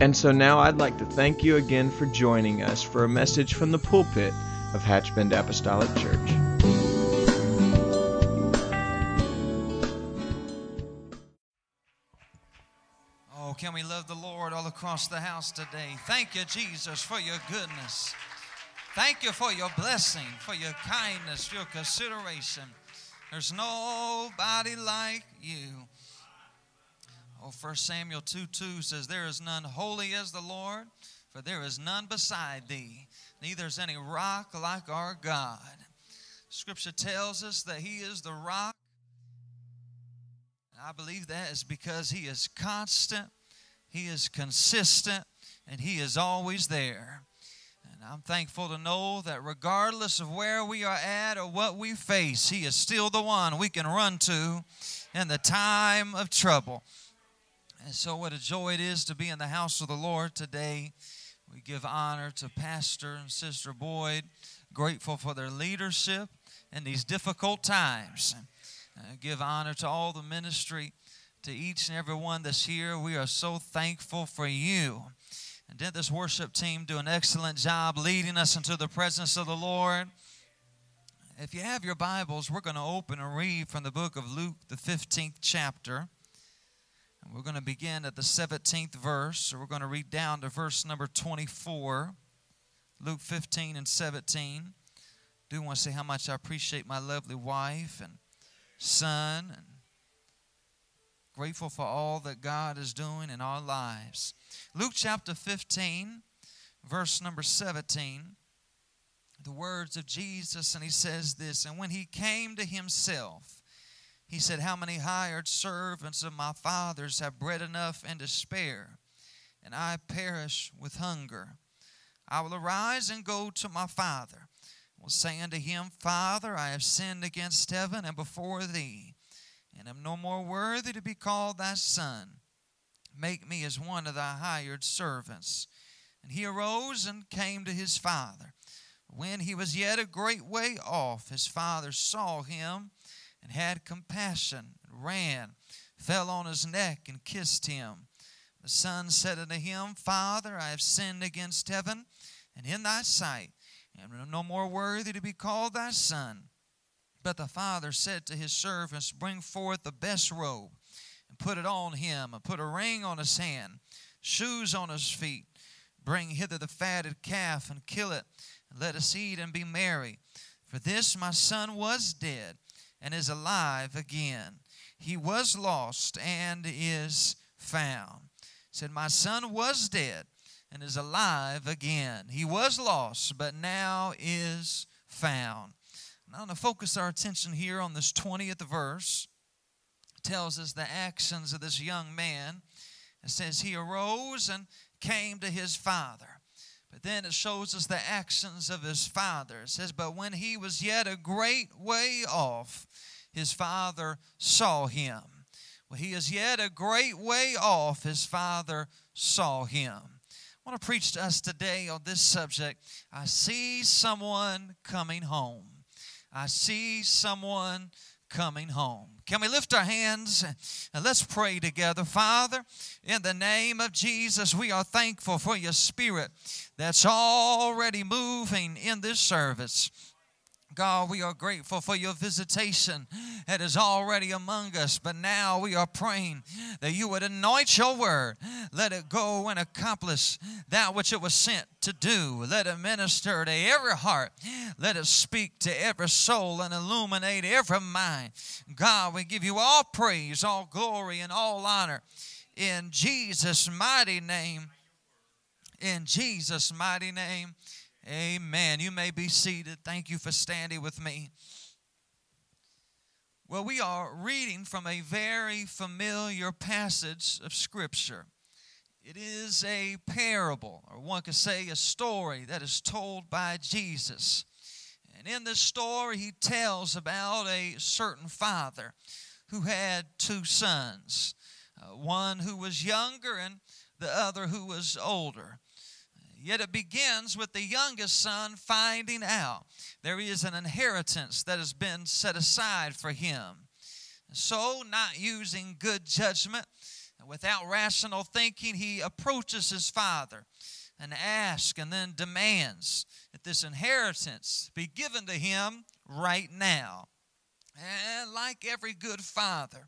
And so now I'd like to thank you again for joining us for a message from the pulpit of Hatchbend Apostolic Church. Oh, can we love the Lord all across the house today? Thank you, Jesus, for your goodness. Thank you for your blessing, for your kindness, your consideration. There's nobody like you. Oh, 1 Samuel 2 2 says, There is none holy as the Lord, for there is none beside thee, neither is any rock like our God. Scripture tells us that He is the rock. I believe that is because He is constant, He is consistent, and He is always there. And I'm thankful to know that regardless of where we are at or what we face, He is still the one we can run to in the time of trouble. And so, what a joy it is to be in the house of the Lord today. We give honor to Pastor and Sister Boyd, grateful for their leadership in these difficult times. Uh, give honor to all the ministry, to each and every one that's here. We are so thankful for you. And did this worship team do an excellent job leading us into the presence of the Lord? If you have your Bibles, we're going to open and read from the book of Luke, the 15th chapter. And we're going to begin at the 17th verse. So we're going to read down to verse number 24. Luke 15 and 17. I do want to say how much I appreciate my lovely wife and son and grateful for all that God is doing in our lives. Luke chapter 15, verse number 17. The words of Jesus, and he says this, and when he came to himself, he said, How many hired servants of my father's have bread enough and to spare, and I perish with hunger? I will arise and go to my father. I will say unto him, Father, I have sinned against heaven and before thee, and am no more worthy to be called thy son. Make me as one of thy hired servants. And he arose and came to his father. When he was yet a great way off, his father saw him and had compassion, and ran, fell on his neck, and kissed him. The son said unto him, Father, I have sinned against heaven and in thy sight, and am no more worthy to be called thy son. But the father said to his servants, Bring forth the best robe, and put it on him, and put a ring on his hand, shoes on his feet. Bring hither the fatted calf, and kill it, and let us eat and be merry. For this my son was dead and is alive again. He was lost and is found. He said, My son was dead and is alive again. He was lost, but now is found. Now, I want to focus our attention here on this 20th verse. It tells us the actions of this young man. It says, He arose and came to his father. But then it shows us the actions of his father. It says, But when he was yet a great way off, his father saw him. Well, he is yet a great way off. His father saw him. I want to preach to us today on this subject. I see someone coming home. I see someone coming home. Can we lift our hands and let's pray together? Father, in the name of Jesus, we are thankful for your spirit that's already moving in this service. God, we are grateful for your visitation that is already among us, but now we are praying that you would anoint your word. Let it go and accomplish that which it was sent to do. Let it minister to every heart. Let it speak to every soul and illuminate every mind. God, we give you all praise, all glory, and all honor in Jesus' mighty name. In Jesus' mighty name. Amen. You may be seated. Thank you for standing with me. Well, we are reading from a very familiar passage of Scripture. It is a parable, or one could say a story that is told by Jesus. And in this story, he tells about a certain father who had two sons uh, one who was younger and the other who was older. Yet it begins with the youngest son finding out there is an inheritance that has been set aside for him. So, not using good judgment, without rational thinking, he approaches his father and asks and then demands that this inheritance be given to him right now. Like every good father,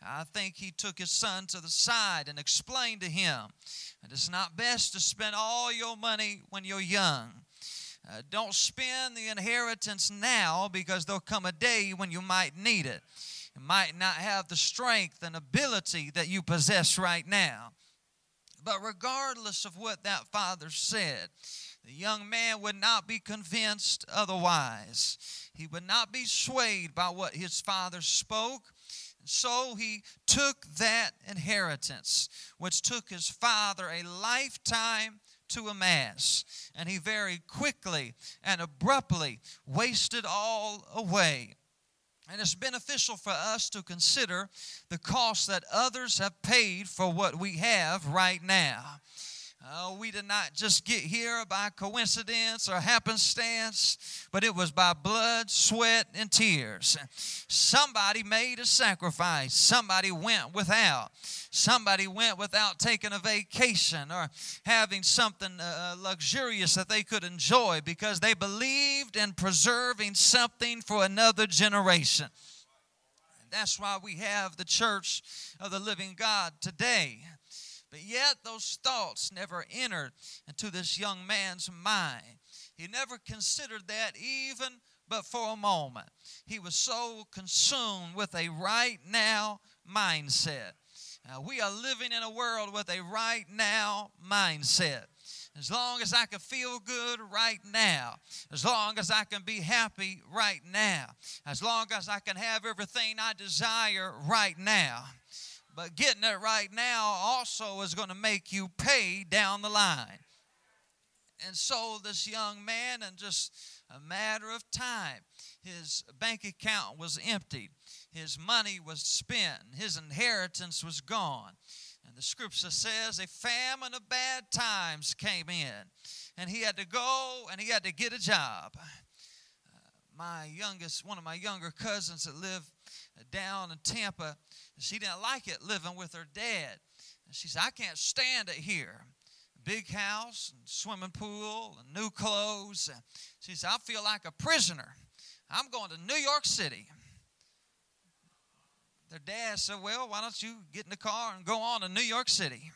I think he took his son to the side and explained to him that it's not best to spend all your money when you're young. Uh, don't spend the inheritance now because there'll come a day when you might need it. You might not have the strength and ability that you possess right now. But regardless of what that father said, the young man would not be convinced otherwise. He would not be swayed by what his father spoke. So he took that inheritance, which took his father a lifetime to amass, and he very quickly and abruptly wasted all away. And it's beneficial for us to consider the cost that others have paid for what we have right now. Uh, we did not just get here by coincidence or happenstance, but it was by blood, sweat, and tears. Somebody made a sacrifice. Somebody went without. Somebody went without taking a vacation or having something uh, luxurious that they could enjoy because they believed in preserving something for another generation. That's why we have the church of the living God today. But yet, those thoughts never entered into this young man's mind. He never considered that even but for a moment. He was so consumed with a right now mindset. Uh, we are living in a world with a right now mindset. As long as I can feel good right now, as long as I can be happy right now, as long as I can have everything I desire right now. But getting it right now also is going to make you pay down the line. And so, this young man, in just a matter of time, his bank account was emptied, his money was spent, his inheritance was gone. And the scripture says a famine of bad times came in, and he had to go and he had to get a job. Uh, my youngest, one of my younger cousins that lived down in Tampa, she didn't like it living with her dad. And she said, I can't stand it here. Big house, and swimming pool, and new clothes. She said, I feel like a prisoner. I'm going to New York City. Their dad said, Well, why don't you get in the car and go on to New York City?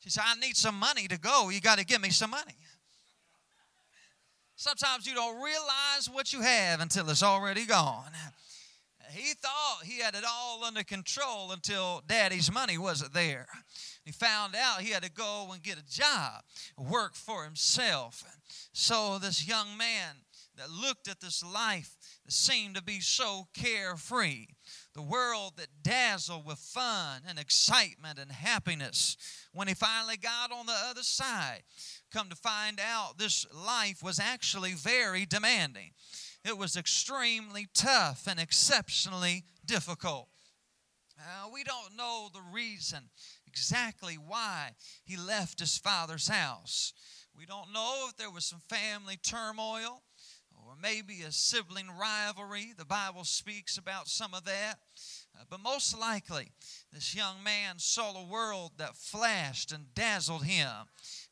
She said, I need some money to go. You got to give me some money. Sometimes you don't realize what you have until it's already gone. He thought he had it all under control until daddy's money wasn't there. He found out he had to go and get a job, work for himself. So, this young man that looked at this life that seemed to be so carefree, the world that dazzled with fun and excitement and happiness, when he finally got on the other side, come to find out this life was actually very demanding. It was extremely tough and exceptionally difficult. Uh, we don't know the reason exactly why he left his father's house. We don't know if there was some family turmoil or maybe a sibling rivalry. The Bible speaks about some of that. Uh, but most likely, this young man saw a world that flashed and dazzled him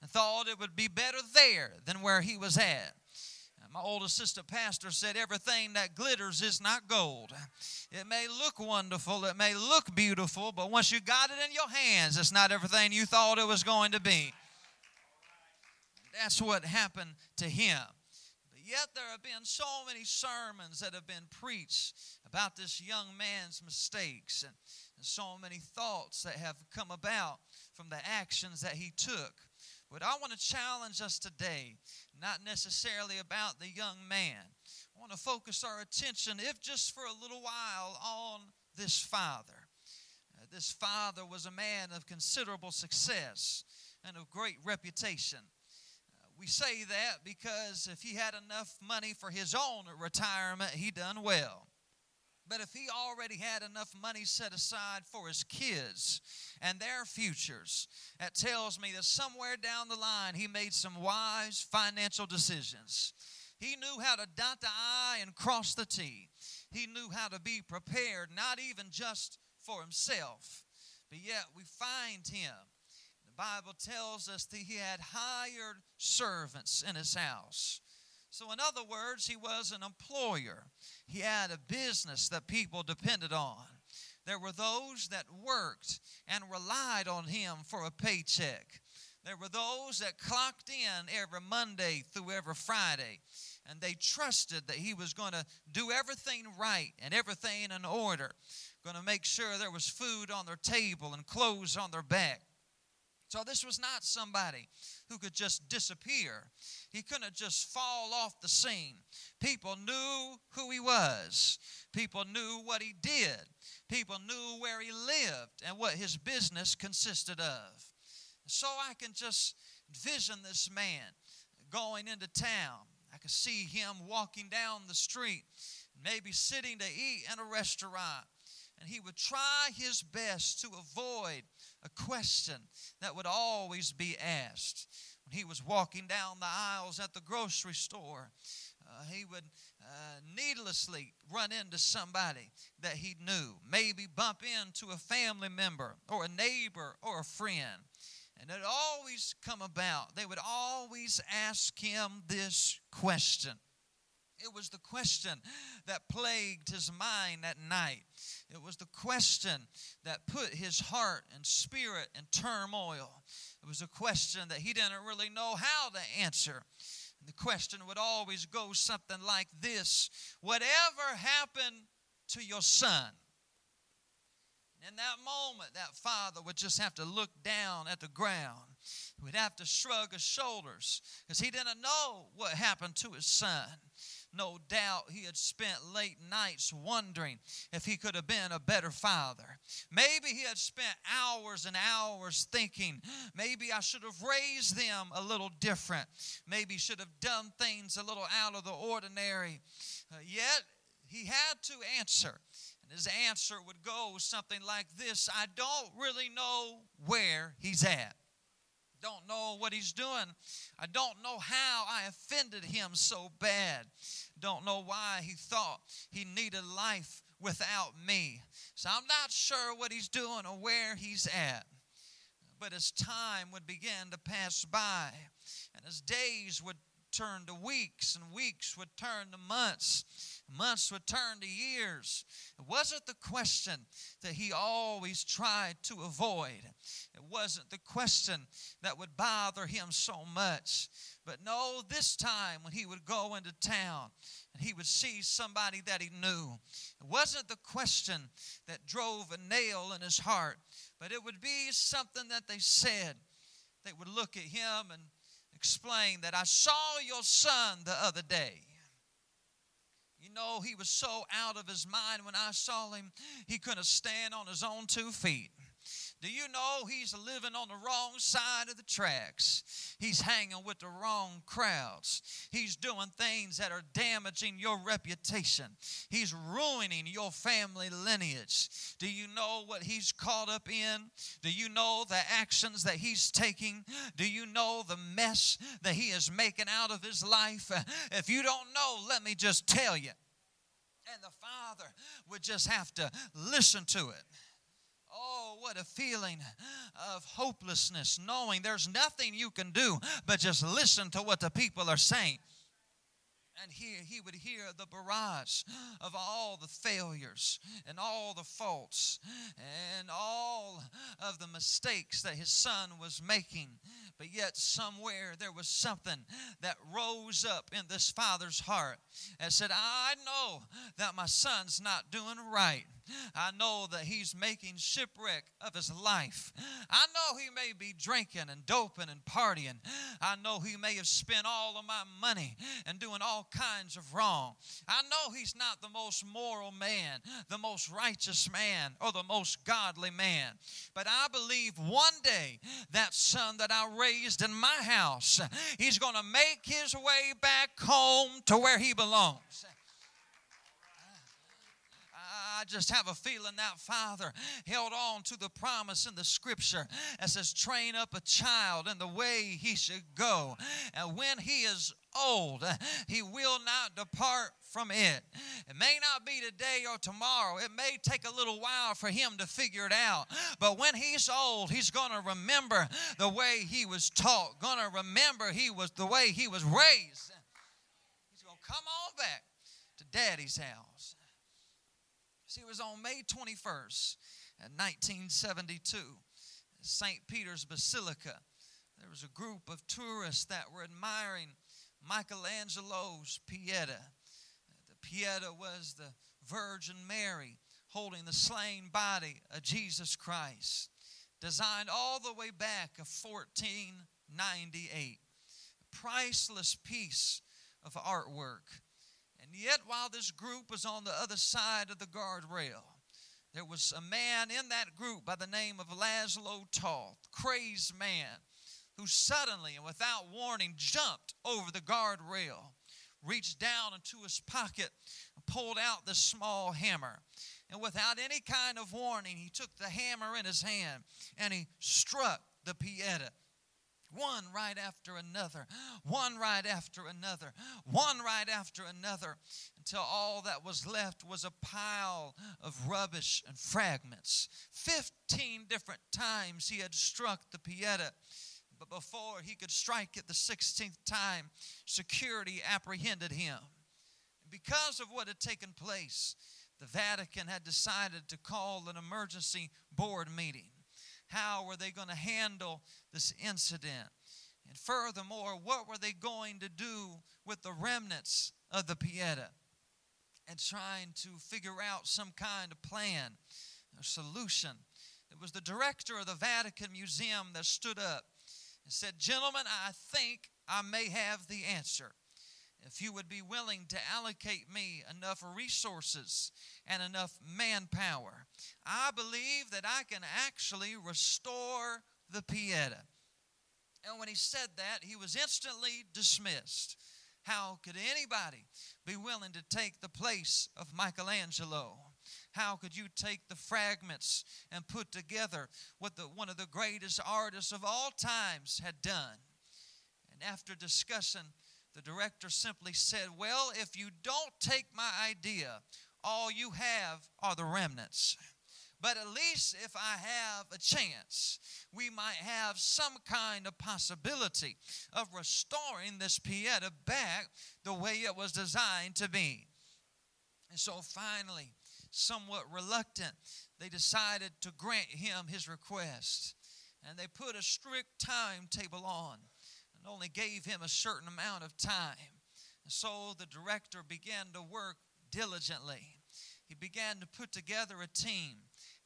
and thought it would be better there than where he was at. My old assistant pastor said, Everything that glitters is not gold. It may look wonderful, it may look beautiful, but once you got it in your hands, it's not everything you thought it was going to be. That's what happened to him. But yet, there have been so many sermons that have been preached about this young man's mistakes and, and so many thoughts that have come about from the actions that he took. But I want to challenge us today, not necessarily about the young man. I want to focus our attention, if just for a little while, on this father. Uh, this father was a man of considerable success. and of great reputation. Uh, we say that because if he had enough money for his own retirement, he done well. But if he already had enough money set aside for his kids and their futures, that tells me that somewhere down the line he made some wise financial decisions. He knew how to dot the I and cross the T. He knew how to be prepared, not even just for himself, but yet we find him. The Bible tells us that he had hired servants in his house. So, in other words, he was an employer. He had a business that people depended on. There were those that worked and relied on him for a paycheck. There were those that clocked in every Monday through every Friday, and they trusted that he was going to do everything right and everything in order, going to make sure there was food on their table and clothes on their back. So, this was not somebody who could just disappear. He couldn't just fall off the scene. People knew who he was, people knew what he did, people knew where he lived and what his business consisted of. So I can just vision this man going into town. I can see him walking down the street, maybe sitting to eat in a restaurant. And he would try his best to avoid a question that would always be asked when he was walking down the aisles at the grocery store. Uh, he would uh, needlessly run into somebody that he knew, maybe bump into a family member or a neighbor or a friend. And it always come about. They would always ask him this question. It was the question that plagued his mind at night. It was the question that put his heart and spirit in turmoil. It was a question that he didn't really know how to answer. And the question would always go something like this Whatever happened to your son? In that moment, that father would just have to look down at the ground. He would have to shrug his shoulders because he didn't know what happened to his son. No doubt he had spent late nights wondering if he could have been a better father. Maybe he had spent hours and hours thinking, maybe I should have raised them a little different. Maybe should have done things a little out of the ordinary. Uh, yet he had to answer. And his answer would go something like this I don't really know where he's at don't know what he's doing. I don't know how I offended him so bad. Don't know why he thought he needed life without me. So I'm not sure what he's doing or where he's at. But as time would begin to pass by, and as days would turn to weeks, and weeks would turn to months, months would turn to years. It wasn't the question that he always tried to avoid. It wasn't the question that would bother him so much. But no, this time when he would go into town and he would see somebody that he knew, it wasn't the question that drove a nail in his heart, but it would be something that they said. They would look at him and explain that I saw your son the other day. You know, he was so out of his mind when I saw him, he couldn't stand on his own two feet. Do you know he's living on the wrong side of the tracks? He's hanging with the wrong crowds. He's doing things that are damaging your reputation. He's ruining your family lineage. Do you know what he's caught up in? Do you know the actions that he's taking? Do you know the mess that he is making out of his life? If you don't know, let me just tell you. And the Father would just have to listen to it. Oh, what a feeling of hopelessness, knowing there's nothing you can do but just listen to what the people are saying. And here he would hear the barrage of all the failures and all the faults and all of the mistakes that his son was making. But yet, somewhere there was something that rose up in this father's heart and said, I know that my son's not doing right. I know that he's making shipwreck of his life. I know he may be drinking and doping and partying. I know he may have spent all of my money and doing all kinds of wrong. I know he's not the most moral man, the most righteous man, or the most godly man. But I believe one day that son that I raised in my house, he's going to make his way back home to where he belongs. I just have a feeling that father held on to the promise in the scripture that says, train up a child in the way he should go. And when he is old, he will not depart from it. It may not be today or tomorrow. It may take a little while for him to figure it out. But when he's old, he's going to remember the way he was taught, going to remember he was the way he was raised. He's going to come on back to daddy's house. See, it was on May 21st, 1972, uh, St. Peter's Basilica. There was a group of tourists that were admiring Michelangelo's Pieta. Uh, the Pieta was the Virgin Mary holding the slain body of Jesus Christ, designed all the way back of 1498. A priceless piece of artwork. And yet, while this group was on the other side of the guardrail, there was a man in that group by the name of Laszlo Toth, crazed man, who suddenly and without warning jumped over the guardrail, reached down into his pocket, and pulled out this small hammer. And without any kind of warning, he took the hammer in his hand and he struck the Pieta one right after another, one right after another, one right after another, until all that was left was a pile of rubbish and fragments. Fifteen different times he had struck the Pieta. But before he could strike it the 16th time, security apprehended him. Because of what had taken place, the Vatican had decided to call an emergency board meeting. How were they going to handle this incident? And furthermore, what were they going to do with the remnants of the Pieta? And trying to figure out some kind of plan or solution. It was the director of the Vatican Museum that stood up and said, Gentlemen, I think I may have the answer if you would be willing to allocate me enough resources and enough manpower, I believe that I can actually restore the Pieta. And when he said that, he was instantly dismissed. How could anybody be willing to take the place of Michelangelo? How could you take the fragments and put together what the, one of the greatest artists of all times had done? And after discussing the director simply said, Well, if you don't take my idea, all you have are the remnants. But at least if I have a chance, we might have some kind of possibility of restoring this Pieta back the way it was designed to be. And so finally, somewhat reluctant, they decided to grant him his request. And they put a strict timetable on and only gave him a certain amount of time. And so the director began to work diligently. He began to put together a team,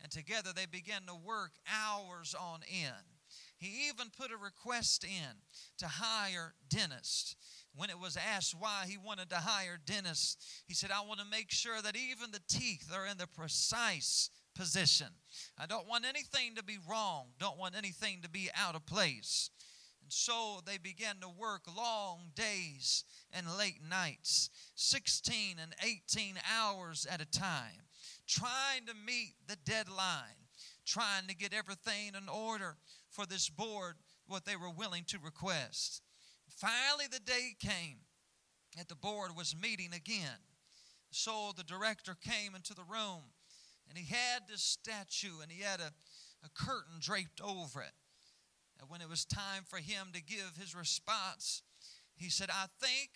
and together they began to work hours on end. He even put a request in to hire dentists. When it was asked why he wanted to hire dentists, he said, I want to make sure that even the teeth are in the precise position. I don't want anything to be wrong, don't want anything to be out of place. And so they began to work long days and late nights, 16 and 18 hours at a time, trying to meet the deadline, trying to get everything in order for this board, what they were willing to request. Finally, the day came that the board was meeting again. So the director came into the room and he had this statue and he had a, a curtain draped over it. And when it was time for him to give his response, he said, I think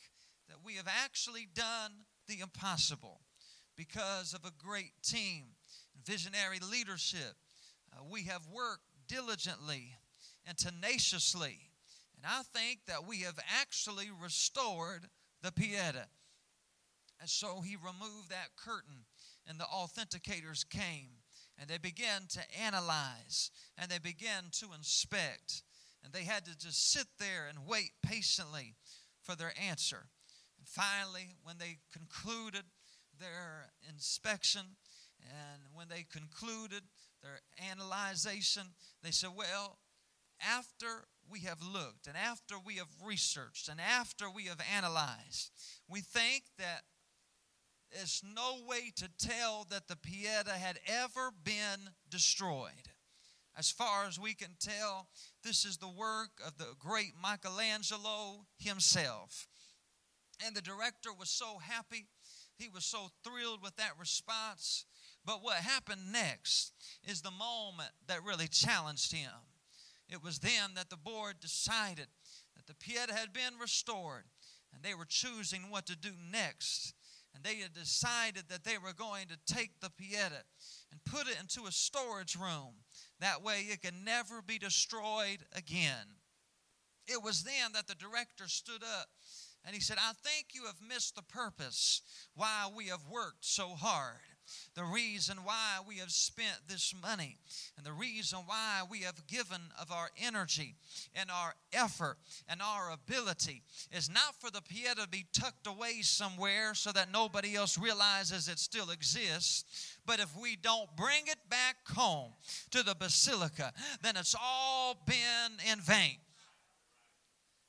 that we have actually done the impossible because of a great team, visionary leadership. Uh, we have worked diligently and tenaciously. And I think that we have actually restored the Pieta. And so he removed that curtain and the authenticators came and they began to analyze and they began to inspect. And they had to just sit there and wait patiently for their answer. And finally, when they concluded their inspection and when they concluded their analyzation, they said, Well, after we have looked and after we have researched and after we have analyzed, we think that there's no way to tell that the Pieta had ever been destroyed. As far as we can tell, this is the work of the great Michelangelo himself. And the director was so happy. He was so thrilled with that response. But what happened next is the moment that really challenged him. It was then that the board decided that the Pieta had been restored and they were choosing what to do next. And they had decided that they were going to take the Pieta and put it into a storage room. That way it could never be destroyed again. It was then that the director stood up and he said, I think you have missed the purpose why we have worked so hard the reason why we have spent this money, and the reason why we have given of our energy and our effort and our ability is not for the Pieta to be tucked away somewhere so that nobody else realizes it still exists, but if we don't bring it back home to the basilica, then it's all been in vain.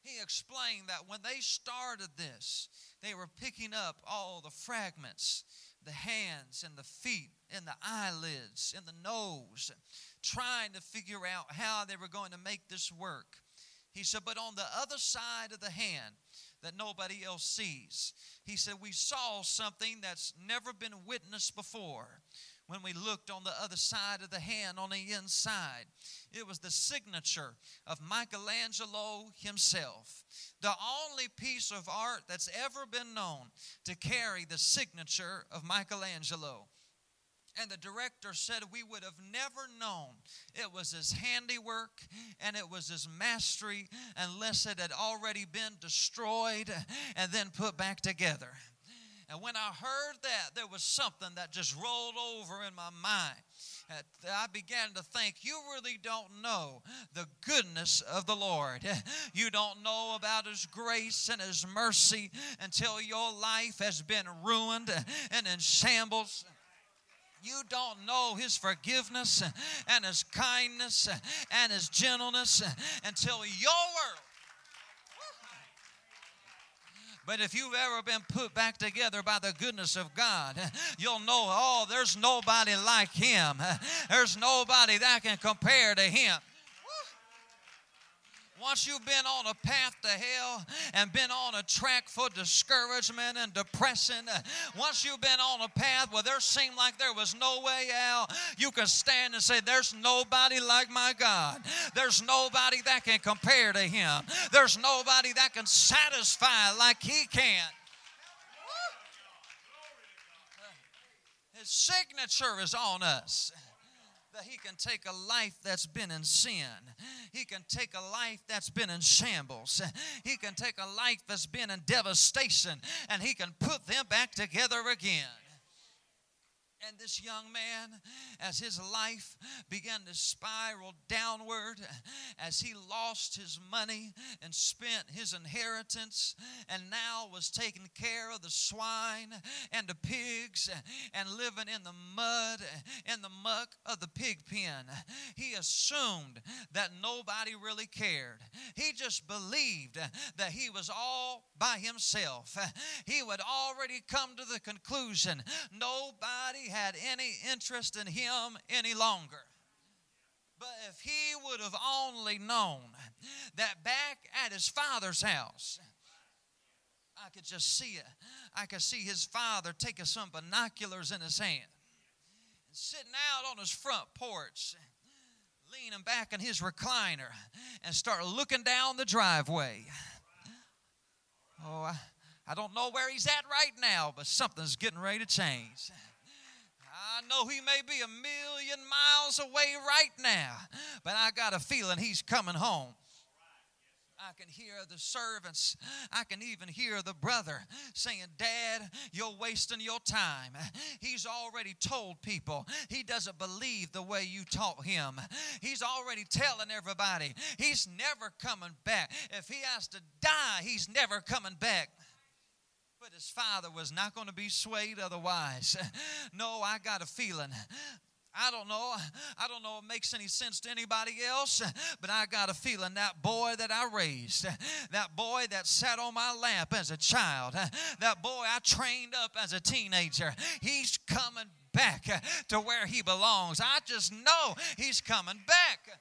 He explained that when they started this, they were picking up all the fragments the hands and the feet and the eyelids and the nose, trying to figure out how they were going to make this work. He said, but on the other side of the hand that nobody else sees, he said, we saw something that's never been witnessed before when we looked on the other side of the hand on the inside. It was the signature of Michelangelo himself. The only piece of art that's ever been known to carry the signature of Michelangelo. And the director said we would have never known it was his handiwork and it was his mastery unless it had already been destroyed and then put back together. And when I heard that, there was something that just rolled over in my mind. I began to think, you really don't know the goodness of the Lord. You don't know about His grace and His mercy until your life has been ruined and in shambles you don't know his forgiveness and his kindness and his gentleness until your world but if you've ever been put back together by the goodness of God, you'll know, oh, there's nobody like Him. There's nobody that can compare to Him. Once you've been on a path to hell and been on a track for discouragement and depression, once you've been on a path where there seemed like there was no way out, you can stand and say, There's nobody like my God. There's nobody that can compare to Him. There's nobody that can satisfy like He can. His signature is on us that He can take a life that's been in sin. He can take a life that's been in shambles. He can take a life that's been in devastation and He can put them back together again. And this young man, as his life began to spiral downward, as he lost his money and spent his inheritance, and now was taking care of the swine and the pigs and living in the mud and the muck of the pig pen, he assumed that nobody really cared. He just believed that he was all by himself. He would already come to the conclusion nobody had any interest in him any longer. But if he would have only known that back at his father's house, I could just see it. I could see his father taking some binoculars in his hand and sitting out on his front porch, leaning back in his recliner, and start looking down the driveway. Oh, I, I don't know where he's at right now, but something's getting ready to change. I know he may be a million miles away right now, but I got a feeling he's coming home. I can hear the servants. I can even hear the brother saying, Dad, you're wasting your time. He's already told people he doesn't believe the way you taught him. He's already telling everybody he's never coming back. If he has to die, he's never coming back. But his father was not going to be swayed otherwise. No, I got a feeling I don't know. I don't know if it makes any sense to anybody else, but I got a feeling that boy that I raised, that boy that sat on my lap as a child, that boy I trained up as a teenager, he's coming back to where he belongs. I just know he's coming back.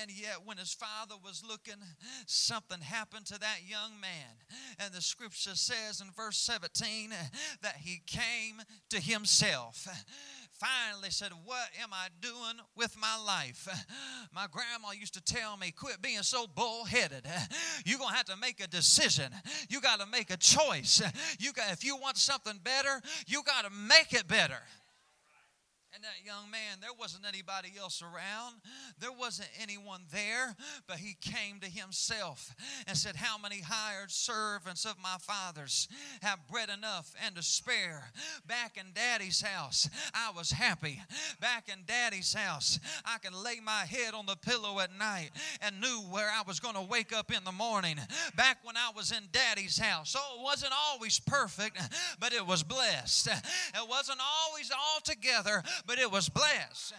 And yet, when his father was looking, something happened to that young man. And the scripture says in verse 17 that he came to himself finally said, What am I doing with my life? My grandma used to tell me, Quit being so bullheaded. You're going to have to make a decision. You got to make a choice. You got, if you want something better, you got to make it better. And that young man, there wasn't anybody else around. There wasn't anyone there, but he came to himself and said, How many hired servants of my father's have bread enough and to spare? Back in daddy's house, I was happy. Back in daddy's house, I could lay my head on the pillow at night and knew where I was going to wake up in the morning. Back when I was in daddy's house. So it wasn't always perfect, but it was blessed. It wasn't always all together, but it was blessed.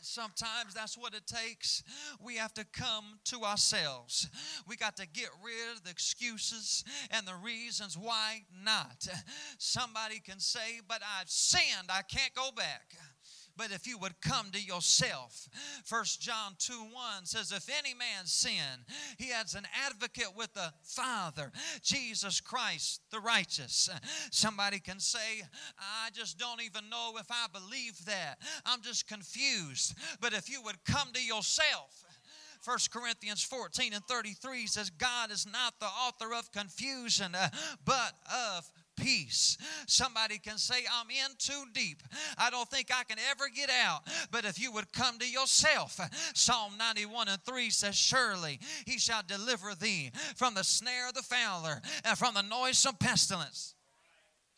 Sometimes that's what it takes. We have to come to ourselves. We got to get rid of the excuses and the reasons why not. Somebody can say, But I've sinned, I can't go back but if you would come to yourself. First John 2 1 says, If any man sin, he has an advocate with the Father, Jesus Christ the righteous. Somebody can say, I just don't even know if I believe that. I'm just confused. But if you would come to yourself, 1 Corinthians 14 and 33 says, God is not the author of confusion, but of peace. Somebody can say, I'm in too deep. I don't think I can ever get out. But if you would come to yourself, Psalm 91 and 3 says, Surely he shall deliver thee from the snare of the fowler and from the noisome pestilence.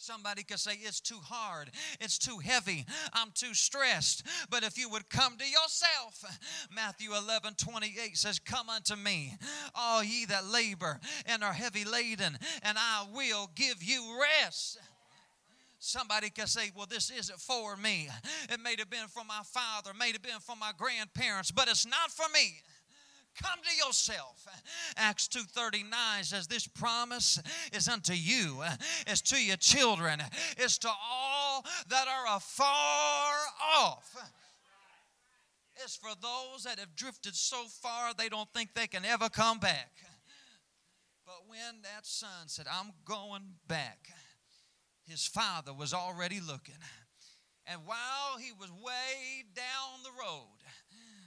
Somebody could say, It's too hard. It's too heavy. I'm too stressed. But if you would come to yourself, Matthew 11 28 says, Come unto me, all ye that labor and are heavy laden, and I will give you rest. Somebody can say, Well, this isn't for me. It may have been for my father, may have been for my grandparents, but it's not for me come to yourself. Acts 2.39 says this promise is unto you is to your children is to all that are afar off. It's for those that have drifted so far they don't think they can ever come back. But when that son said i'm going back his father was already looking. And while he was way down the road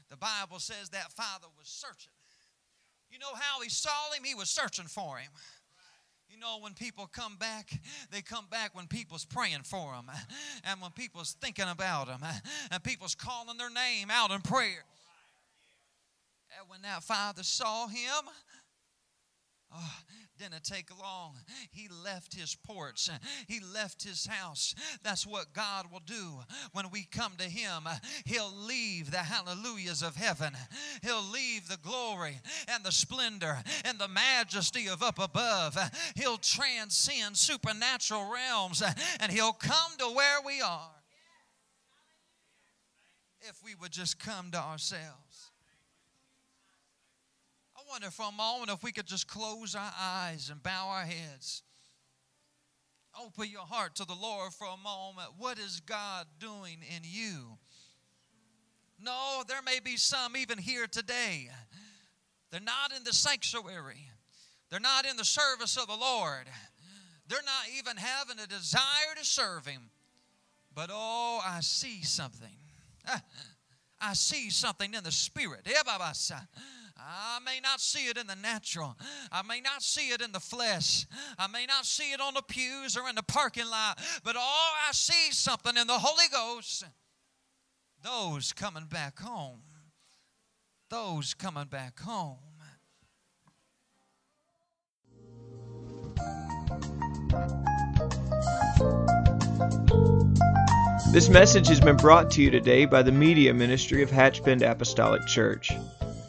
the Bible says that father was searching. You know how he saw him? He was searching for him. You know, when people come back, they come back when people's praying for them, and when people's thinking about them, and people's calling their name out in prayer. And when that father saw him, oh, didn't take long. He left his porch, he left his house. That's what God will do when we come to him. He'll leave the hallelujahs of heaven, he'll leave the glory and the splendor and the majesty of up above. He'll transcend supernatural realms and he'll come to where we are if we would just come to ourselves wonder for a moment if we could just close our eyes and bow our heads. Open your heart to the Lord for a moment. What is God doing in you? No, there may be some even here today. They're not in the sanctuary, they're not in the service of the Lord. They're not even having a desire to serve Him. But oh, I see something. I see something in the spirit. I may not see it in the natural. I may not see it in the flesh. I may not see it on the pews or in the parking lot. But oh, I see something in the Holy Ghost. Those coming back home. those coming back home. This message has been brought to you today by the Media Ministry of Hatchbend Apostolic Church.